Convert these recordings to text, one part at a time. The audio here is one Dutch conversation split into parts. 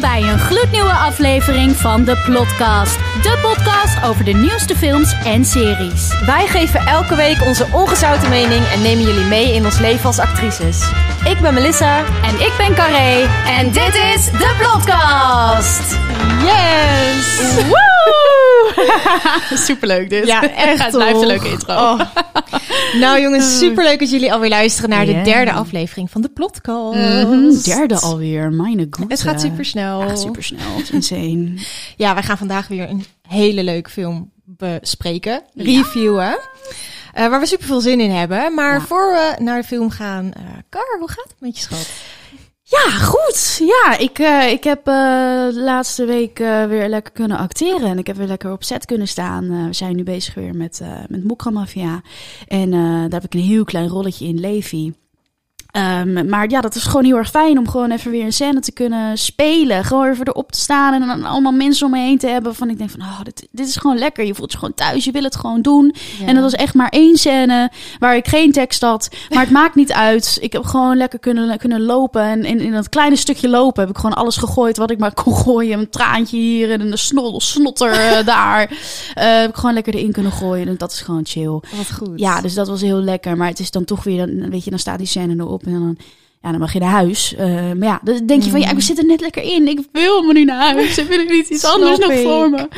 Welkom bij een gloednieuwe aflevering van de Plotcast. De podcast over de nieuwste films en series. Wij geven elke week onze ongezouten mening en nemen jullie mee in ons leven als actrices. Ik ben Melissa. En ik ben Carré. En dit is de Plotcast. Yes! Superleuk dit. Ja, echt Het blijft een leuke intro. Oh. Nou jongens, superleuk dat jullie alweer luisteren naar de derde aflevering van de Plotcast. Mhm, Derde alweer, mijn god. Het gaat super snel. Ja, super snel. Insane. Ja, wij gaan vandaag weer een hele leuke film bespreken, reviewen. eh, waar we super veel zin in hebben. Maar Ja. voor we naar de film gaan, eh Kar, hoe gaat het met je schat? Ja, goed. Ja, ik, eh, ik heb de laatste week eh, weer lekker kunnen acteren. En ik heb weer lekker op set kunnen staan. We zijn nu bezig weer met, met Mokka Mafia. En daar heb ik een heel klein rolletje in, Levi. Ehm, maar ja, dat is gewoon heel erg fijn om gewoon even weer een scène te kunnen spelen. Gewoon even erop te staan en dan allemaal mensen om me heen te hebben. Van ik denk van, oh, dit, dit is gewoon lekker. Je voelt je gewoon thuis, je wil het gewoon doen. En dat was echt maar één scène waar ik geen tekst had. Maar het maakt niet uit. Ik heb gewoon lekker kunnen, kunnen lopen. En in, in dat kleine stukje lopen heb ik gewoon alles gegooid wat ik maar kon gooien. Een traantje hier en een snol, snotter eh, daar. Eh, heb ik gewoon lekker erin kunnen gooien. En dat is gewoon chill. Wat goed. Ja, dus dat was heel lekker. Maar het is dan toch weer, dan, weet je, dan staat die scène erop en dan, ja, dan mag je naar huis. Eh, maar ja, dan denk je van, ja, we zitten net lekker in. Ik wil me niet naar huis. Ik wil ik niet iets anders nog ik. voor me.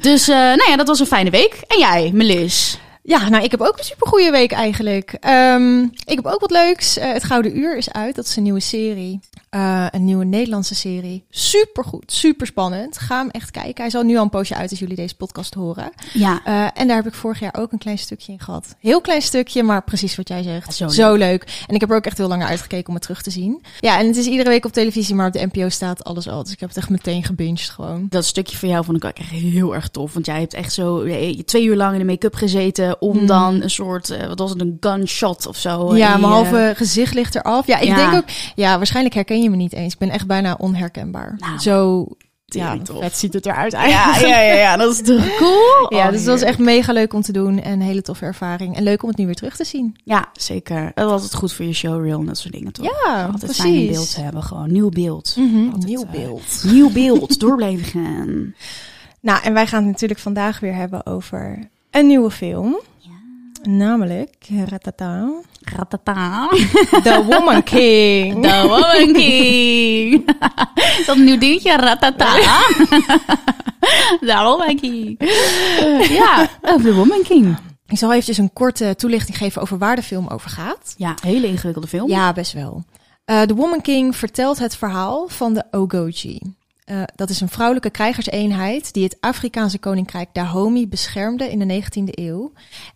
Dus, eh, nou ja, dat was een fijne week. En jij, Melis? Ja, nou, ik heb ook een supergoeie week eigenlijk. Ehm, ik heb ook wat leuks. Eh, het Gouden Uur is uit. Dat is een nieuwe serie. Eh, een nieuwe Nederlandse serie. Supergoed, super spannend. Ga hem echt kijken. Hij is al nu al een poosje uit als jullie deze podcast horen. Ja. Eh, en daar heb ik vorig jaar ook een klein stukje in gehad. Heel klein stukje, maar precies wat jij zegt. Zo Zo, leuk. leuk. En ik heb er ook echt heel lang naar uitgekeken om het terug te zien. Ja, en het is iedere week op televisie, maar op de NPO staat alles al. Dus ik heb het echt meteen gebinged gewoon. Dat stukje van jou vond ik ook echt heel erg tof. Want jij hebt echt zo eh, twee uur lang in de make-up gezeten. Om Hmm. dan een soort, wat was het, een gunshot of zo. Ja, mijn halve gezicht ligt eraf. Ja, ik Ja. denk ook... Ja, waarschijnlijk herken je me niet eens. Ik ben echt bijna onherkenbaar. Nou, Zo... Ja, vet ziet het eruit ja, eigenlijk. ja, ja, ja, dat is toch cool? Ja, Oh, dus dat was echt mega leuk om te doen. En een hele toffe ervaring. En leuk om het nu weer terug te zien. Ja, zeker. Dat was altijd goed voor je showreel en dat soort dingen, toch? Ja, Altijd precies. fijn een beeld te hebben, gewoon. Nieuw beeld. Mhm, Altijd, nieuw eh, beeld. Nieuw beeld, door blijven gaan. Nou, en wij gaan het natuurlijk vandaag weer hebben over een nieuwe film. Namelijk Ratata, Ratata. The Woman King. The Woman King. Is dat een nieuw dingetje? Ratata. The Woman King. Ja, oh, The Woman King. Ik zal eventjes een korte toelichting geven over waar de film over gaat. Ja, hele ingewikkelde film. Ja, best wel. Eh The Woman King vertelt het verhaal van de Ogoji. Eh, dat is een vrouwelijke krijgerseenheid die het Afrikaanse koninkrijk Dahomey beschermde in de 19e eeuw.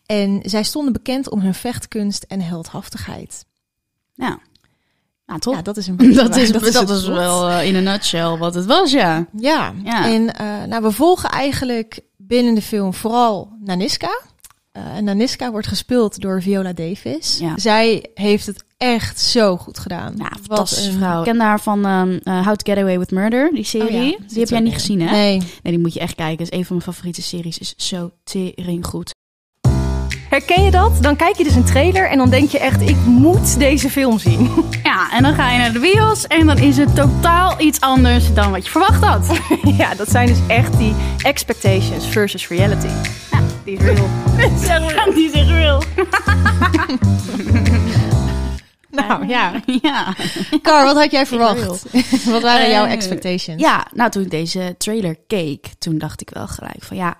En zij stonden bekend om hun vechtkunst en heldhaftigheid. Ja. Ja, dat is een dat waar- is, dat is, wel eh, in een nutshell wat het was, ja. Ja, Ja. en eh, nou, we volgen eigenlijk binnen de film vooral Naniska. En Naniska wordt gespeeld door Viola Davis. Ja. Zij heeft het echt zo goed gedaan. Ja, fantastische een- vrouw. Ik ken haar van ehm, eh, How to Get Away with Murder, die serie. Oh ja, die zit heb jij niet in. gezien, hè? Nee. Nee, die moet je echt kijken. Het is een van mijn favoriete series. Is zo tering goed. Herken je dat? Dan kijk je dus een trailer en dan denk je echt, ik moet deze film zien. Ja, en dan ga je naar de bios en dan is het totaal iets anders dan wat je verwacht had. ja, dat zijn dus echt die expectations versus reality. Die is real. Die is echt real. Nou ja. Ja. Car, wat had jij verwacht? wat waren jouw Eh, expectations? Ja, nou toen ik deze trailer keek, toen dacht ik wel gelijk van ja,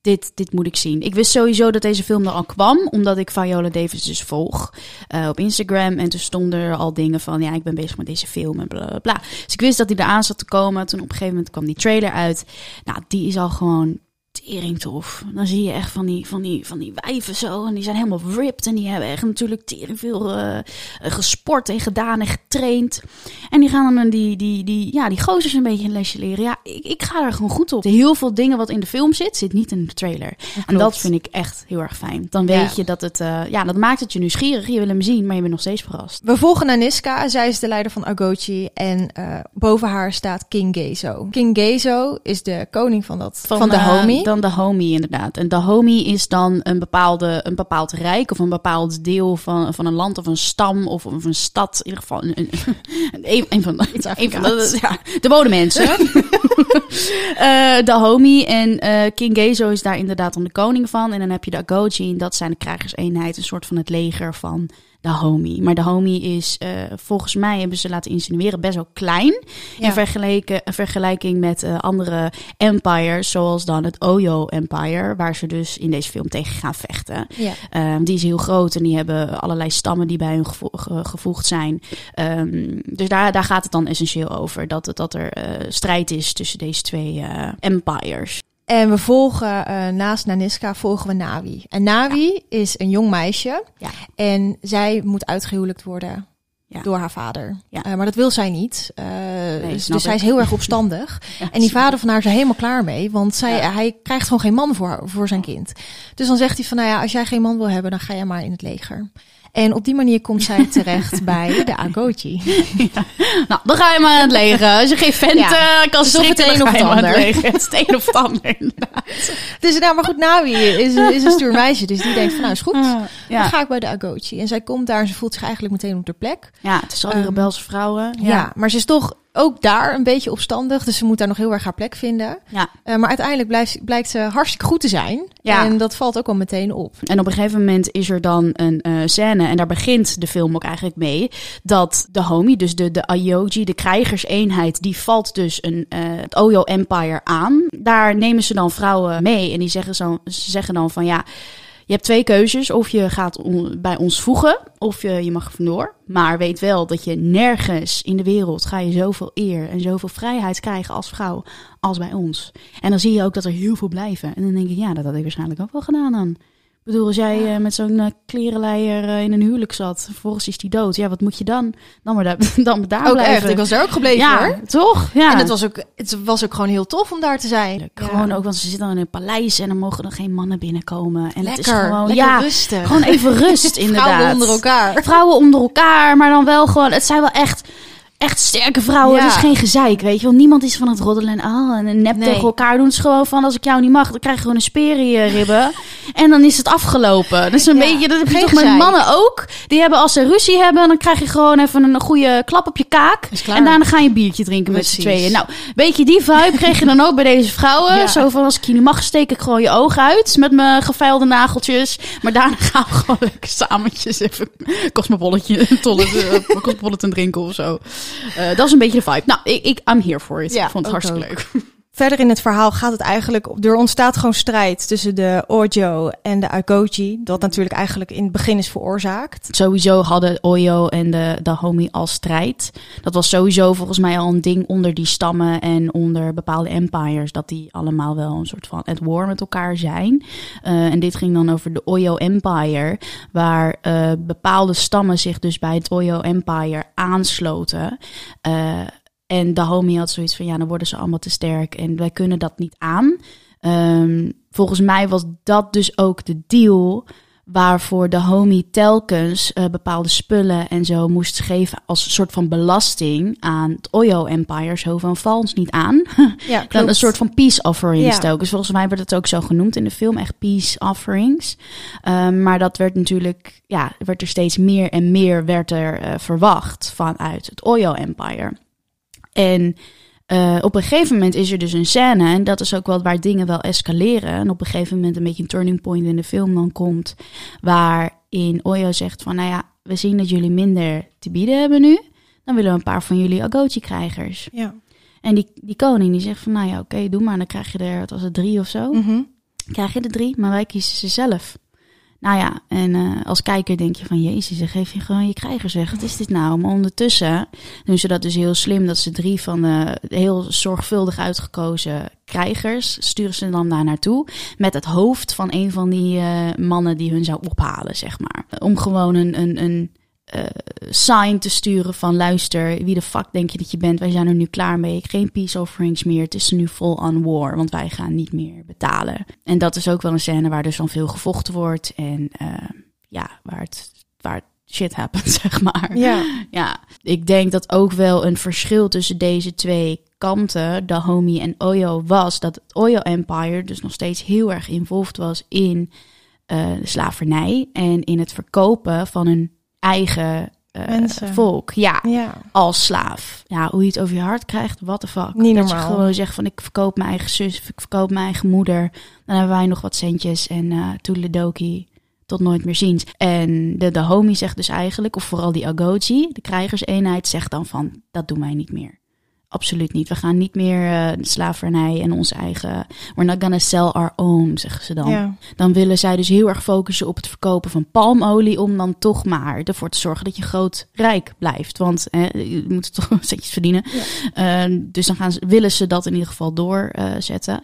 dit, dit moet ik zien. Ik wist sowieso dat deze film er al kwam, omdat ik Viola Davis dus volg eh, op Instagram. En toen stonden er al dingen van ja, ik ben bezig met deze film en bla bla bla. Dus ik wist dat die eraan zat te komen. Toen op een gegeven moment kwam die trailer uit. Nou, die is al gewoon tering tof. Dan zie je echt van die, van die, van die wijven zo. En die zijn helemaal ripped. En die hebben echt natuurlijk tering veel eh, gesport en gedaan en getraind. En die gaan dan die, die, die, ja, die gozers een beetje een lesje leren. Ja, ik, ik ga er gewoon goed op. Heel veel dingen wat in de film zit, zit niet in de trailer. En dat vind ik echt heel erg fijn. Dan Ja. weet je dat het, eh, ja, dat maakt het je nieuwsgierig. Je wil hem zien, maar je bent nog steeds verrast. We volgen Naniska. Zij is de leider van Agochi. En eh, boven haar staat King Gezo. King Gezo is de koning van, dat, van, eh, Dahomey. dan dan Dahomey inderdaad. En Dahomey is dan een, bepaalde, een bepaald rijk of een bepaald deel van, van een land of een stam of, of een stad. In ieder geval een, een, een, een van, de, een van de, ja, de wonen mensen. uh, Dahomey en uh, King Gezo is daar inderdaad dan de koning van. En dan heb je de Agoji en dat zijn de krijgerseenheid, een soort van het leger van de homie. Maar de homie is, uh, volgens mij hebben ze laten insinueren, best wel klein. Ja. In vergelijking, vergelijking met uh, andere empires, zoals dan het Oyo Empire, waar ze dus in deze film tegen gaan vechten. Ja. Um, die is heel groot en die hebben allerlei stammen die bij hun gevo ge gevoegd zijn. Um, dus daar, daar gaat het dan essentieel over, dat, dat er uh, strijd is tussen deze twee empires. En we volgen uh, naast Naniska volgen we Navi. En Navi ja. is een jong meisje. Ja. En zij moet uitgehuwelijkt worden ja. door haar vader. Ja. Uh, maar dat wil zij niet. Uh, nee, dus, dus zij is heel erg opstandig. en die vader van haar is er helemaal klaar mee. Want zij, hij krijgt gewoon geen man voor, voor zijn kind. Dus dan zegt hij van, nou ja, als jij geen man wil hebben, dan ga jij maar in het leger. En op die manier komt zij terecht bij de Agochi. Ja. Nou, dan ga je maar aan het leger. Als je geen vent ja. uh, kan strikken, het een of het ander. Het is het een of het ander, Dus nou, maar goed, Navi is, is een stuur meisje. Dus die denkt van, nou is goed. Uh, ja. Dan ga ik bij de Agochi. En zij komt daar en ze voelt zich eigenlijk meteen op de plek. Ja, het is al die um, rebelse vrouwen. Ja, maar ze is toch ook daar een beetje opstandig. Dus ze moet daar nog heel erg haar plek vinden. Ja. Uh, maar uiteindelijk blijft, blijkt ze hartstikke goed te zijn. Ja. En dat valt ook al meteen op. En op een gegeven moment is er dan een uh, scène. En daar begint de film ook eigenlijk mee. Dat de homie, dus de, de Ayoji, de krijgerseenheid. Die valt dus een, uh, het Oyo Empire aan. Daar nemen ze dan vrouwen mee. En die zeggen, zo, ze zeggen dan van ja... Je hebt twee keuzes. Of je gaat bij ons voegen, of je, je mag vandoor. Maar weet wel dat je nergens in de wereld ga je zoveel eer en zoveel vrijheid krijgen als vrouw als bij ons. En dan zie je ook dat er heel veel blijven. En dan denk ik, ja, dat had ik waarschijnlijk ook wel gedaan dan. Ik bedoel, als jij uh, met zo'n uh, klerenleier uh, in een huwelijk zat, vervolgens is die dood. Ja, wat moet je dan? Dan maar, daar, dan maar daar ook blijven. Echt, ik was daar ook gebleven ja, hoor. toch? Ja. En het was, ook, het was ook gewoon heel tof om daar te zijn. Ja. Gewoon ook, want ze zitten dan in een paleis en dan mogen er geen mannen binnenkomen. En lekker, het is gewoon, lekker ja, rustig. Gewoon even rust inderdaad. Vrouwen onder elkaar. Vrouwen onder elkaar, maar dan wel gewoon, het zijn wel echt echt sterke vrouwen. Ja. Het is geen gezeik, weet je wel. Niemand is van het roddelen en oh, en een nep nee. tegen elkaar doen. Is gewoon van, als ik jou niet mag, dan krijg je gewoon een speer in je ribben. en dan is het afgelopen. Dat is een ja, beetje, dat heb je toch met mannen ook. Die hebben, als ze ruzie hebben, dan krijg je gewoon even een goede klap op je kaak. En daarna ga je een biertje drinken Precies. met z'n tweeën. Nou, weet je, die vibe kreeg je dan ook bij deze vrouwen. Ja. Zo van, als ik je niet mag, steek ik gewoon je ogen uit met mijn geveilde nageltjes. Maar daarna gaan we gewoon lekker samentjes even cosmopolitan, cosmopolitan drinken of zo. Uh, dat is een beetje de vibe. Nou, ik, ik I'm here for it. Ja, ik vond het hartstikke ook. leuk. Verder in het verhaal gaat het eigenlijk... Er ontstaat gewoon strijd tussen de Ojo en de Agoji. Dat natuurlijk eigenlijk in het begin is veroorzaakt. Sowieso hadden Oyo en de Dahomey al strijd. Dat was sowieso volgens mij al een ding onder die stammen... en onder bepaalde empires. Dat die allemaal wel een soort van at war met elkaar zijn. Uh, en dit ging dan over de Oyo Empire... waar uh, bepaalde stammen zich dus bij het Oyo Empire aansloten... Uh, en Dahomey had zoiets van, ja, dan worden ze allemaal te sterk en wij kunnen dat niet aan. Um, volgens mij was dat dus ook de deal waarvoor Dahomey telkens uh, bepaalde spullen en zo moest geven als soort van belasting aan het Oyo Empire. Zo van, val ons niet aan. Ja, Dan een soort van peace offerings ja. ook. Dus volgens mij werd het ook zo genoemd in de film, echt peace offerings. Um, maar dat werd natuurlijk, ja, werd er steeds meer en meer werd er uh, verwacht vanuit het Oyo Empire. En uh, op een gegeven moment is er dus een scène, en dat is ook wel waar dingen wel escaleren. En op een gegeven moment een beetje een turning point in de film dan komt, waarin Oyo zegt van, nou ja, we zien dat jullie minder te bieden hebben nu, dan willen we een paar van jullie Agochi-krijgers. Ja. En die, die koning die zegt van, nou ja, oké, okay, doe maar, dan krijg je er, wat was het, drie of zo? Mm -hmm. Krijg je er drie, maar wij kiezen ze zelf. Nou ja, en uh, als kijker denk je van Jezus, dan geef je gewoon je krijgers weg. Wat is dit nou? Maar ondertussen doen ze dat dus heel slim dat ze drie van de heel zorgvuldig uitgekozen krijgers sturen ze dan daar naartoe met het hoofd van een van die uh, mannen die hun zou ophalen, zeg maar. Om gewoon een, een, een uh, sign te sturen van luister, wie de fuck denk je dat je bent? Wij zijn er nu klaar mee. Geen peace offerings meer. Het is nu full on war, want wij gaan niet meer betalen. En dat is ook wel een scène waar dus dan veel gevochten wordt en uh, ja, waar het, waar het shit happens, zeg maar. Ja. ja. Ik denk dat ook wel een verschil tussen deze twee kampte Dahomey en Oyo was dat het Oyo Empire dus nog steeds heel erg involved was in eh, de slavernij en in het verkopen van hun eigen eh, Mensen. volk. Ja, Ja. als slaaf. Ja, hoe je het over je hart krijgt, what the fuck. Niet dat je gewoon zegt van ik verkoop mijn eigen zus, ik verkoop mijn eigen moeder. Dan hebben wij nog wat centjes en eh toedeledokie, tot nooit meer ziens. En de, de homie zegt dus eigenlijk, of vooral die Agoji, de krijgerseenheid, zegt dan van dat doen wij niet meer. Absoluut niet. We gaan niet meer eh, slavernij en onze eigen... We're not gonna sell our own, zeggen ze dan Ja. dan willen zij dus heel erg focussen op het verkopen van palmolie. Om dan toch maar ervoor te zorgen dat je groot rijk blijft. Want hè, je moet toch centjes verdienen. Eh, dus dan gaan ze, willen ze dat in ieder geval doorzetten.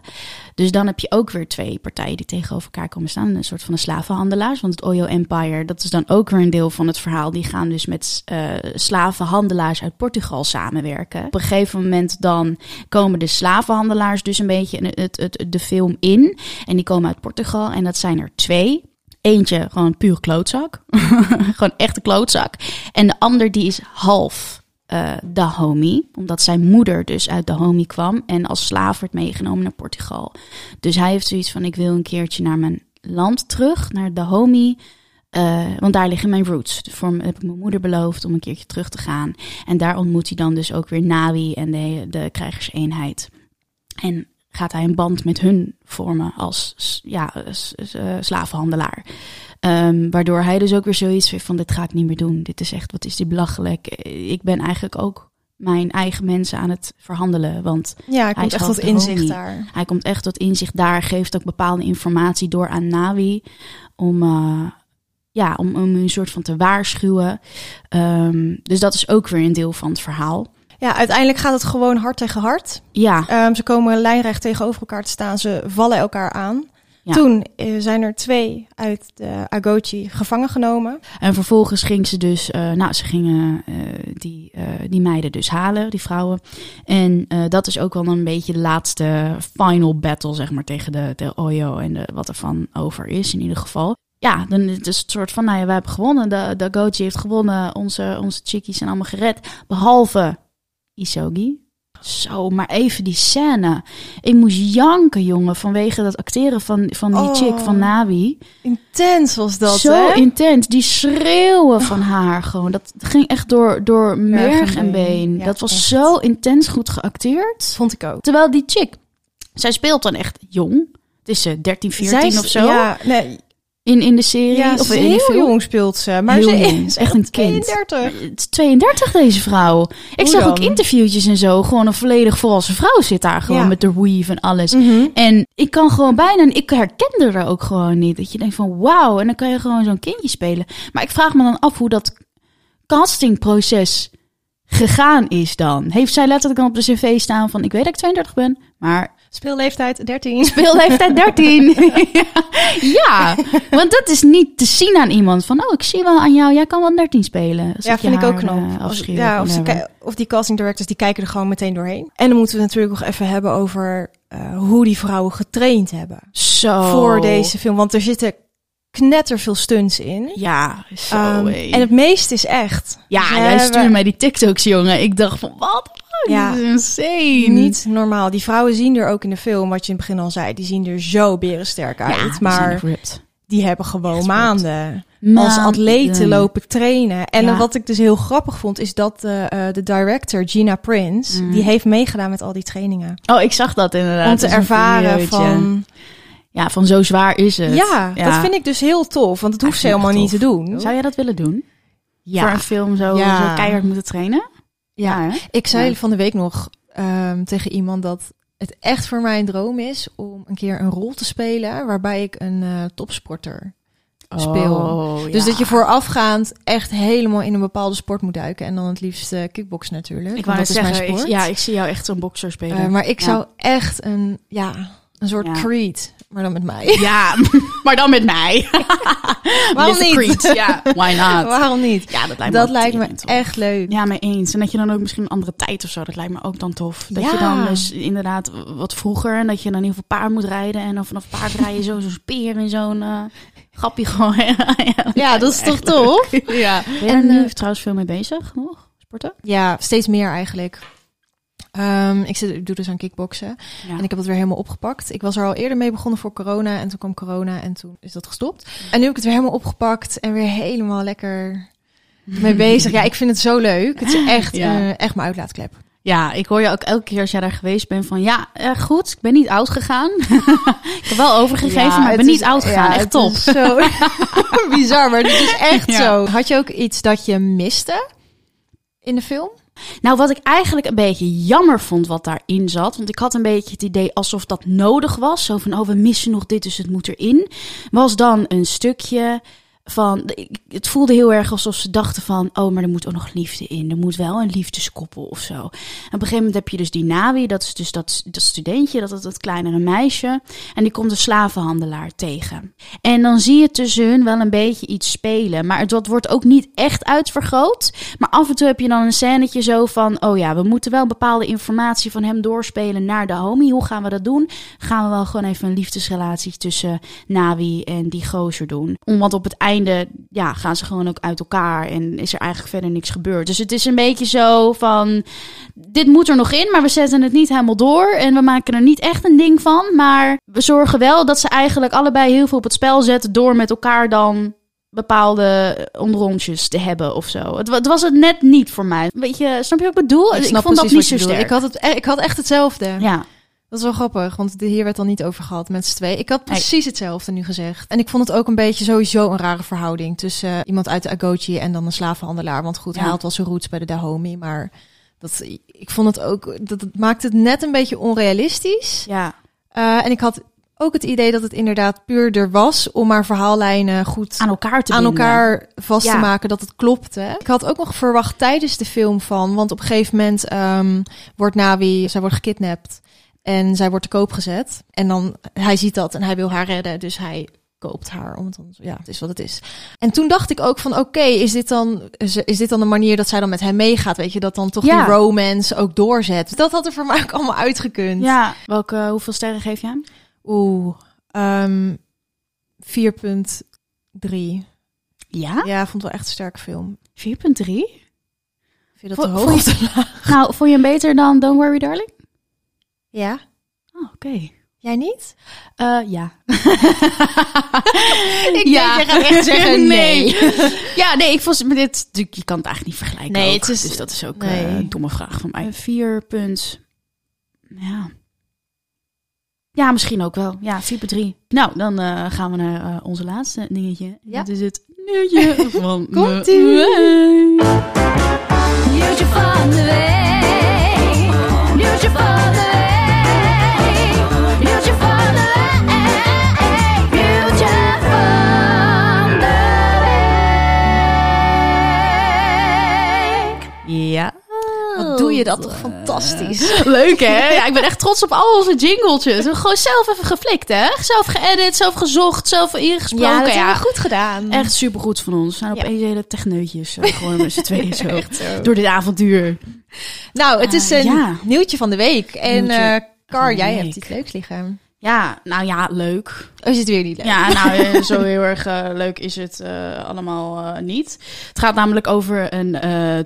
dus dan heb je ook weer twee partijen die tegenover elkaar komen staan. Een soort van de slavenhandelaars. Want het Oyo Empire, dat is dan ook weer een deel van het verhaal. Die gaan dus met eh, slavenhandelaars uit Portugal samenwerken. Op een gegeven moment dan komen de slavenhandelaars dus een beetje in het, het, de film in. En die komen uit Portugal. En dat zijn er twee. Eentje gewoon puur klootzak. gewoon echte klootzak. En de ander die is half eh Dahomey. Omdat zijn moeder dus uit Dahomey kwam. En als slaaf werd meegenomen naar Portugal. Dus hij heeft zoiets van: ik wil een keertje naar mijn land terug. Naar Dahomey. Eh, want daar liggen mijn roots. Voor heb ik mijn moeder beloofd om een keertje terug te gaan. En daar ontmoet hij dan dus ook weer Nawi en de, de krijgerseenheid. En gaat hij een band met hun vormen als ja, eh, slavenhandelaar. Ehm, waardoor hij dus ook weer zoiets heeft van dit ga ik niet meer doen. Dit is echt, wat is dit belachelijk. Eh, Ik ben eigenlijk ook mijn eigen mensen aan het verhandelen. Want Ja, hij komt echt tot inzicht homie. daar. hij komt echt tot inzicht daar, geeft ook bepaalde informatie door aan Nawi om, ja, om, om een soort van te waarschuwen. Ehm, dus dat is ook weer een deel van het verhaal. Ja, uiteindelijk gaat het gewoon hard tegen hard. Ja, Ehm, ze komen lijnrecht tegenover elkaar te staan. Ze vallen elkaar aan. Ja. Toen eh, zijn er twee uit de Agochi gevangen genomen. en vervolgens ging ze dus, eh, nou, ze gingen eh, die, die meiden dus halen, die vrouwen. En dat is ook wel een beetje de laatste final battle, zeg maar, tegen de, de Oyo en de, wat er van over is in ieder geval. Ja, dan is het een soort van, nou ja, we hebben gewonnen. De, de Goji heeft gewonnen. Onze, onze chickies zijn allemaal gered. Behalve Isogi. Zo, maar even die scène. Ik moest janken, jongen, vanwege dat acteren van, van die Oh. chick, van Nawi. Intens was dat, Zo hè? intens. Die schreeuwen van haar gewoon. Dat ging echt door, door merg en been. Ja, dat was echt. zo intens goed geacteerd. Vond ik ook. Terwijl die chick, zij speelt dan echt jong. Het is eh, 13, 14 Zij is- of zo. Ja, nee, In, in de serie. ja of ze in heel film. jong speelt ze. Maar Heel ze jong. is Echt een kind. 32. Het is 32 deze vrouw. Ik Hoe zag ook interviewtjes en zo. Gewoon een volledig volwassen vrouw zit daar gewoon Ja. met de weave en alles. Mhm. En ik kan gewoon bijna, ik herkende haar ook gewoon niet. Dat je denkt van wauw, en dan kan je gewoon zo'n kindje spelen. Maar ik vraag me dan af hoe dat castingproces gegaan is dan. Heeft zij letterlijk dan op de cv staan van ik weet dat ik 32 ben, maar Speelleeftijd 13. speelleeftijd 13. ja, want dat is niet te zien aan iemand van oh ik zie wel aan jou, jij kan wel 13 spelen. Ja, vind ik ook knap. eh, Of- afschuwt ja, of, die casting directors die kijken er gewoon meteen doorheen. En dan moeten we natuurlijk nog even hebben over eh, hoe die vrouwen getraind hebben Zo. voor deze film. Want er zitten knetterveel stunts in. Ja, zo. Ehm, en het meeste is echt. Ja, jij stuurde mij die TikToks, jongen. Ik dacht van, wat? Ja. Dit is insane. Niet normaal. Die vrouwen zien er ook in de film, wat je in het begin al zei, die zien er zo berensterk Ja, uit. maar die hebben gewoon Echt maanden als atleten lopen trainen. En Ja. wat ik dus heel grappig vond, is dat eh, eh, de director, Gina Prince, Mhm. die heeft meegedaan met al die trainingen. Oh, ik zag dat inderdaad. om te ervaren van... Ja, van zo zwaar is het. Ja, dat vind ik dus heel tof. Want dat Ja, hoeft ze helemaal niet te doen. Zou jij dat willen doen? Ja. Voor een film zo, Ja. zo keihard moeten trainen? Ja. Ik zei Ja. van de week nog ehm, tegen iemand dat het echt voor mij een droom is om een keer een rol te spelen waarbij ik een eh, topsporter speel. Oh, Dus ja. dat je voorafgaand echt helemaal in een bepaalde sport moet duiken. En dan het liefst eh kickbox natuurlijk. Ik wou dat is mijn zeggen, ik, sport. ja, ik zie jou echt zo'n bokser spelen. Eh, maar ik Ja. zou echt een, ja, een soort Ja. Creed, maar dan met mij. Ja, maar dan met mij. Waarom niet? Creed, Ja, why not? Waarom niet? Ja, dat lijkt me Dat lijkt echt leuk. Ja, mee eens. En dat je dan ook misschien een andere tijd of zo, dat lijkt me ook dan tof. Dat je dan dus inderdaad wat vroeger en dat je dan heel veel paard moet rijden en dan vanaf paardrijden zo zo'n speer in zo'n eh grappie gooien. ja, Ja, dat is toch tof? ja. Ben je En, nu trouwens veel mee bezig nog? Sporten? Ja, steeds meer eigenlijk. Ehm, ik, zit, ik doe dus aan kickboksen. Ja. En ik heb het weer helemaal opgepakt. Ik was er al eerder mee begonnen voor corona. En toen kwam corona en toen is dat gestopt. En nu heb ik het weer helemaal opgepakt. En weer helemaal lekker mee bezig. Ja, ik vind het zo leuk. Het is echt, Ja. eh, echt mijn uitlaatklep. Ja, ik hoor je ook elke keer als jij daar geweest bent van ja, eh, goed, ik ben niet oud gegaan. ik heb wel overgegeven, Ja, maar ik ben is- niet oud gegaan. ja, Echt top. zo bizar, maar het is echt Ja. zo. Had je ook iets dat je miste in de film? Nou, wat ik eigenlijk een beetje jammer vond wat daarin zat. Want ik had een beetje het idee alsof dat nodig was. Zo van, oh, we missen nog dit, dus het moet erin. Was dan een stukje van... Het voelde heel erg alsof ze dachten van... Oh, maar er moet ook nog liefde in. Er moet wel een liefdeskoppel of zo. En op een gegeven moment heb je dus die Nawi. Dat is dus dat, dat studentje, dat, dat, dat kleinere meisje. En die komt een slavenhandelaar tegen. En dan zie je tussen hun wel een beetje iets spelen. Maar het, dat wordt ook niet echt uitvergroot. Maar af en toe heb je dan een scènetje zo van... Oh ja, we moeten wel bepaalde informatie van hem doorspelen naar de homie. Hoe gaan we dat doen? Gaan we wel gewoon even een liefdesrelatie tussen Nawi en die gozer doen. Om, want op het einde ja, gaan ze gewoon ook uit elkaar. En is er eigenlijk verder niks gebeurd. Dus het is een beetje zo van... Dit moet er nog in, maar we zetten het niet helemaal door. En we maken er niet echt een ding van. Maar we zorgen wel dat ze eigenlijk allebei heel veel op het spel zetten... door met elkaar dan bepaalde onderrondjes te hebben of zo. Het, wa- het was het net niet voor mij. Weet je, snap je wat ik bedoel? Ik, snap vond dat niet zo sterk. Ik had, het, e- ik had echt hetzelfde. Ja, Dat is wel grappig, want de- hier werd dan niet over gehad met z'n twee. Ik had precies hetzelfde nu gezegd. En ik vond het ook een beetje sowieso een rare verhouding tussen eh, iemand uit de Agochi en dan een slavenhandelaar. Want goed, Ja. hij had wel zijn roots bij de Dahomey, maar dat, ik vond het ook, dat het maakte het net een beetje onrealistisch. ja. Eh, en ik had ook het idee dat het inderdaad puur er was om maar verhaallijnen goed aan elkaar te aan elkaar vast Ja. te maken dat het klopte. Ik had ook nog verwacht tijdens de film van, want op een gegeven moment ehm, wordt Navi, zij wordt gekidnapt en zij wordt te koop gezet. En dan, hij ziet dat en hij wil haar redden, dus hij koopt haar. Om het dan, ja, het is wat het is. En toen dacht ik ook van, oké, is dit dan is, dit dan de manier dat zij dan met hem meegaat? Weet je, dat dan toch Ja. die romance ook doorzet. Dat had er voor mij ook allemaal uitgekund. Ja, welke, hoeveel sterren geef je hem? Oeh, ehm 4.3. Ja, Ja, ik vond het wel echt een sterke film. 4,3. Vind je dat Vo- te hoog vond je-? Nou, vond je hem beter dan Don't Worry Darling? Ja. Oh, oké. Jij niet? Eh, ja. Ik denk, jij gaat echt zeggen nee. ja, nee, ik vond maar dit. Je kan het eigenlijk niet vergelijken. Nee, ook. het is- dus dat is ook nee. eh, een domme vraag van mij. 4 punt. Ja. Ja, misschien ook wel. Ja, 4,3. Nou, dan eh, gaan we naar onze laatste dingetje. Ja. Dat is het nieuwtje van de Komt-ie. week. Nieuwtje van de week. Je dat toch fantastisch. Leuk hè? Ja, ik ben echt trots op al onze jingletjes. We hebben gewoon zelf even geflikt hè? Zelf geëdit, zelf gezocht, zelf ingesproken. Ja, dat hebben we goed gedaan. Echt supergoed van ons. We zijn Ja. opeens hele techneutjes. eh, Gewoon met z'n tweeën zo. Zo. Door dit avontuur. Nou, het is Eh, een ja. nieuwtje van de week. En Nieuwtje eh Car, jij hebt iets leuks liggen. Ja, nou ja, leuk. Is het weer niet leuk? Ja, nou, eh, zo heel erg eh, leuk is het eh, allemaal niet. Het gaat namelijk over een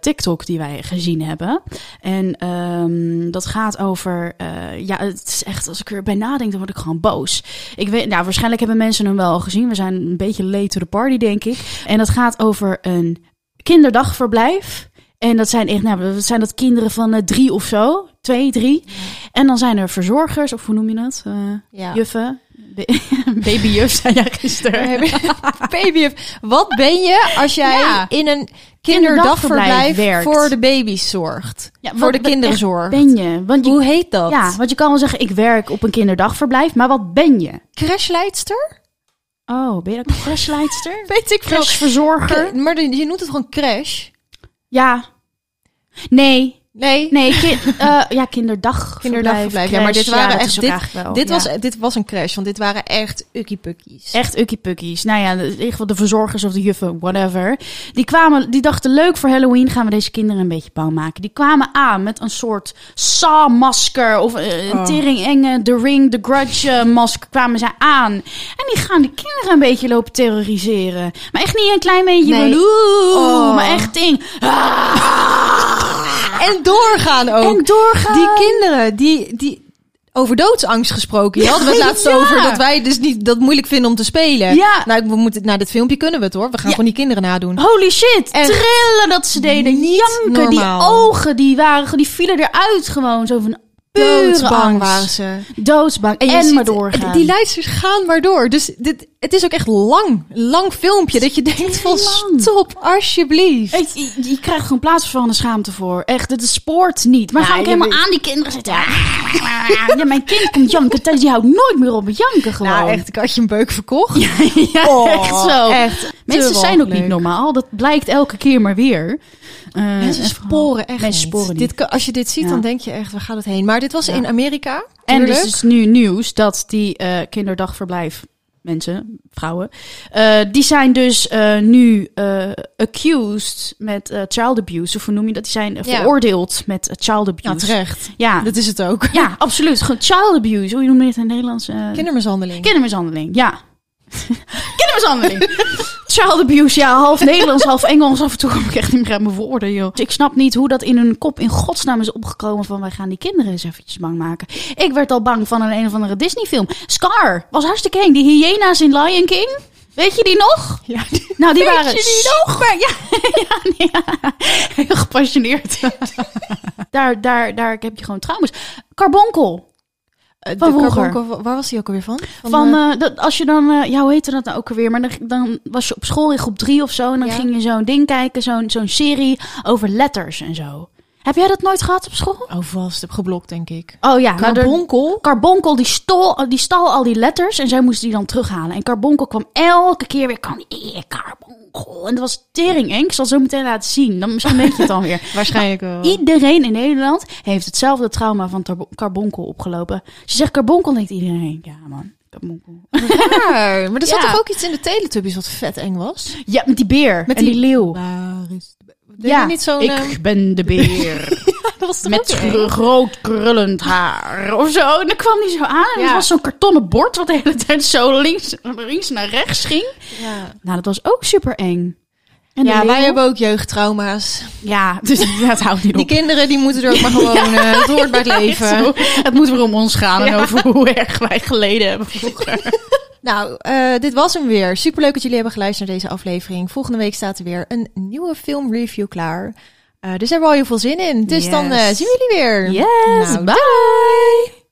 TikTok die wij gezien hebben. En ehm, dat gaat over... ja, het is echt, als ik erbij nadenk, dan word ik gewoon boos. Ik weet, nou, waarschijnlijk hebben mensen hem wel al gezien. We zijn een beetje late to the party, denk ik. En dat gaat over een kinderdagverblijf. En dat zijn echt, nou, dat zijn dat kinderen van drie of zo. Twee, drie. En dan zijn er verzorgers, of hoe noem je dat? Eh, Ja. Juffen. Ba- Babyjuf, zei jij gisteren. Baby, wat ben je als jij Ja. in een Kinderdagverblijf voor de baby's zorgt? Ja, voor de kinderen zorgt? Ben je? Want je Hoe heet dat? Ja, want je kan wel zeggen, ik werk op een kinderdagverblijf, maar wat ben je? Crashleidster? Oh, ben je een crashleidster? Weet ik veel. Crashverzorger? Maar je noemt het gewoon crash. Ja. Nee, Nee. nee, eh, ja, kinderdagverblijf. Kinderdagverblijf. Ja, maar dit waren echt- dit- wel, Dit, ja. was, dit was een crash, want dit waren echt ukkipukkies. Echt ukkipukkies. Nou ja, de- in ieder geval de verzorgers of de juffen, whatever. Die kwamen, die dachten leuk voor Halloween gaan we deze kinderen een beetje bang maken. Die kwamen aan met een soort Saw-masker of eh, een Oh. tering enge The Ring, The Grudge eh, masker kwamen zij aan. En die gaan die kinderen een beetje lopen terroriseren. Maar echt niet een klein beetje Nee. Oh. maar echt ding. Ah! En doorgaan ook. En doorgaan. Die kinderen, die, die over doodsangst gesproken. Je hadden we het laatst Ja. over dat wij dus niet dat moeilijk vinden om te spelen. Ja. Nou, we moeten, nou, dit filmpje kunnen we het hoor. We gaan Ja. gewoon die kinderen nadoen. Holy shit, trillen dat ze deden. niet Janken, die normaal. ogen, die, waren, die vielen eruit gewoon. Zo van Doodsbang angst. waren ze. Doodsbang. En, je En, ziet- maar doorgaan. Die leidsters gaan maar door. Dus dit, het is ook echt lang. Lang filmpje. Dat je denkt van lang. stop, alsjeblieft. Ik- je, je krijgt gewoon plaatsvervallende schaamte voor. Echt, het spoort niet. Maar ga ik helemaal aan die kinderen zitten. Ja, mijn kind komt janken. thuis, Die houdt nooit meer op met janken gewoon. Nou, echt, ik had je een beuk verkocht. Ja, Oh, echt zo. Echt. Mensen zijn ook niet normaal. Dat blijkt elke keer maar weer. Eh, Mensen en sporen echt Mensen sporen niet. Dit, als je dit ziet, Ja. dan denk je echt, waar gaat het heen? Maar dit was Ja. in Amerika. En dus is nu nieuws dat die eh, kinderdagverblijf mensen, vrouwen, eh, die zijn dus eh, nu eh, accused met child abuse. Of hoe noem je dat? Die zijn Ja. veroordeeld met child abuse. Ja, terecht. Ja, Dat is het ook. ja, absoluut. Gewoon child abuse. Hoe noem je het in het Nederlands? Kindermishandeling. Kindermishandeling, ja. Kindermishandeling. Child abuse, ja. Half Nederlands, half Engels. Af en toe kom ik echt niet meer uit mijn woorden, joh. Ik snap niet hoe dat in hun kop in godsnaam is opgekomen van... wij gaan die kinderen eens eventjes bang maken. Ik werd al bang van een een of andere Disney-film. Scar was hartstikke eng. Die hyena's in Lion King. Weet je die nog? Ja, Nou, die Weet waren je die nog? Ja, ja, nee, ja. Heel gepassioneerd. daar, daar, daar heb je gewoon trauma's. Carbonkel. Eh, Van vroeger. Waar was die ook alweer van? Van, eh, eh, dat, als je dan, eh, ja, hoe heette dat nou ook alweer? Maar dan, dan was je op school in groep drie of zo. En dan Ja. ging je zo'n ding kijken, zo'n zo'n serie over letters en zo. Heb jij dat nooit gehad op school? oh, vast. Heb geblokt, denk ik. Oh ja, nou, Carbonkel? Carbonkel die, stol, die stal al die letters en zij moesten die dan terughalen. En Carbonkel kwam elke keer weer, kan eh, Carbonkel. En dat was tering eng. Ik zal zo meteen laten zien. Dan misschien weet je het dan weer. Waarschijnlijk wel. Iedereen in Nederland heeft hetzelfde trauma van Carbonkel opgelopen. Als je zegt Carbonkel, denkt iedereen, ja man, Carbonkel. Raar. Maar er zat Ja. toch ook iets in de Teletubbies wat vet eng was? Ja, met die beer. Met en die, die- leeuw. Waar is de... Deed Ja, niet zo'n... ik eh, ben de beer. dat was met groot krullend haar of zo. En dan kwam die zo aan. En Ja. het was zo'n kartonnen bord wat de hele tijd zo links, links naar rechts ging. Ja, Nou, dat was ook super eng. En ja wij hebben ook jeugdtrauma's. Ja, dus dat houdt niet Die op. kinderen die moeten er ook maar gewoon... eh, het hoort bij het leven. Het moet weer om ons gaan en over hoe erg wij geleden hebben vroeger. Nou, eh, dit was hem weer. Superleuk dat jullie hebben geluisterd naar deze aflevering. Volgende week staat er weer een nieuwe filmreview klaar. Eh, dus daar hebben we al heel veel zin in. Dus dan eh, zien we jullie weer. Yes, Nou, bye!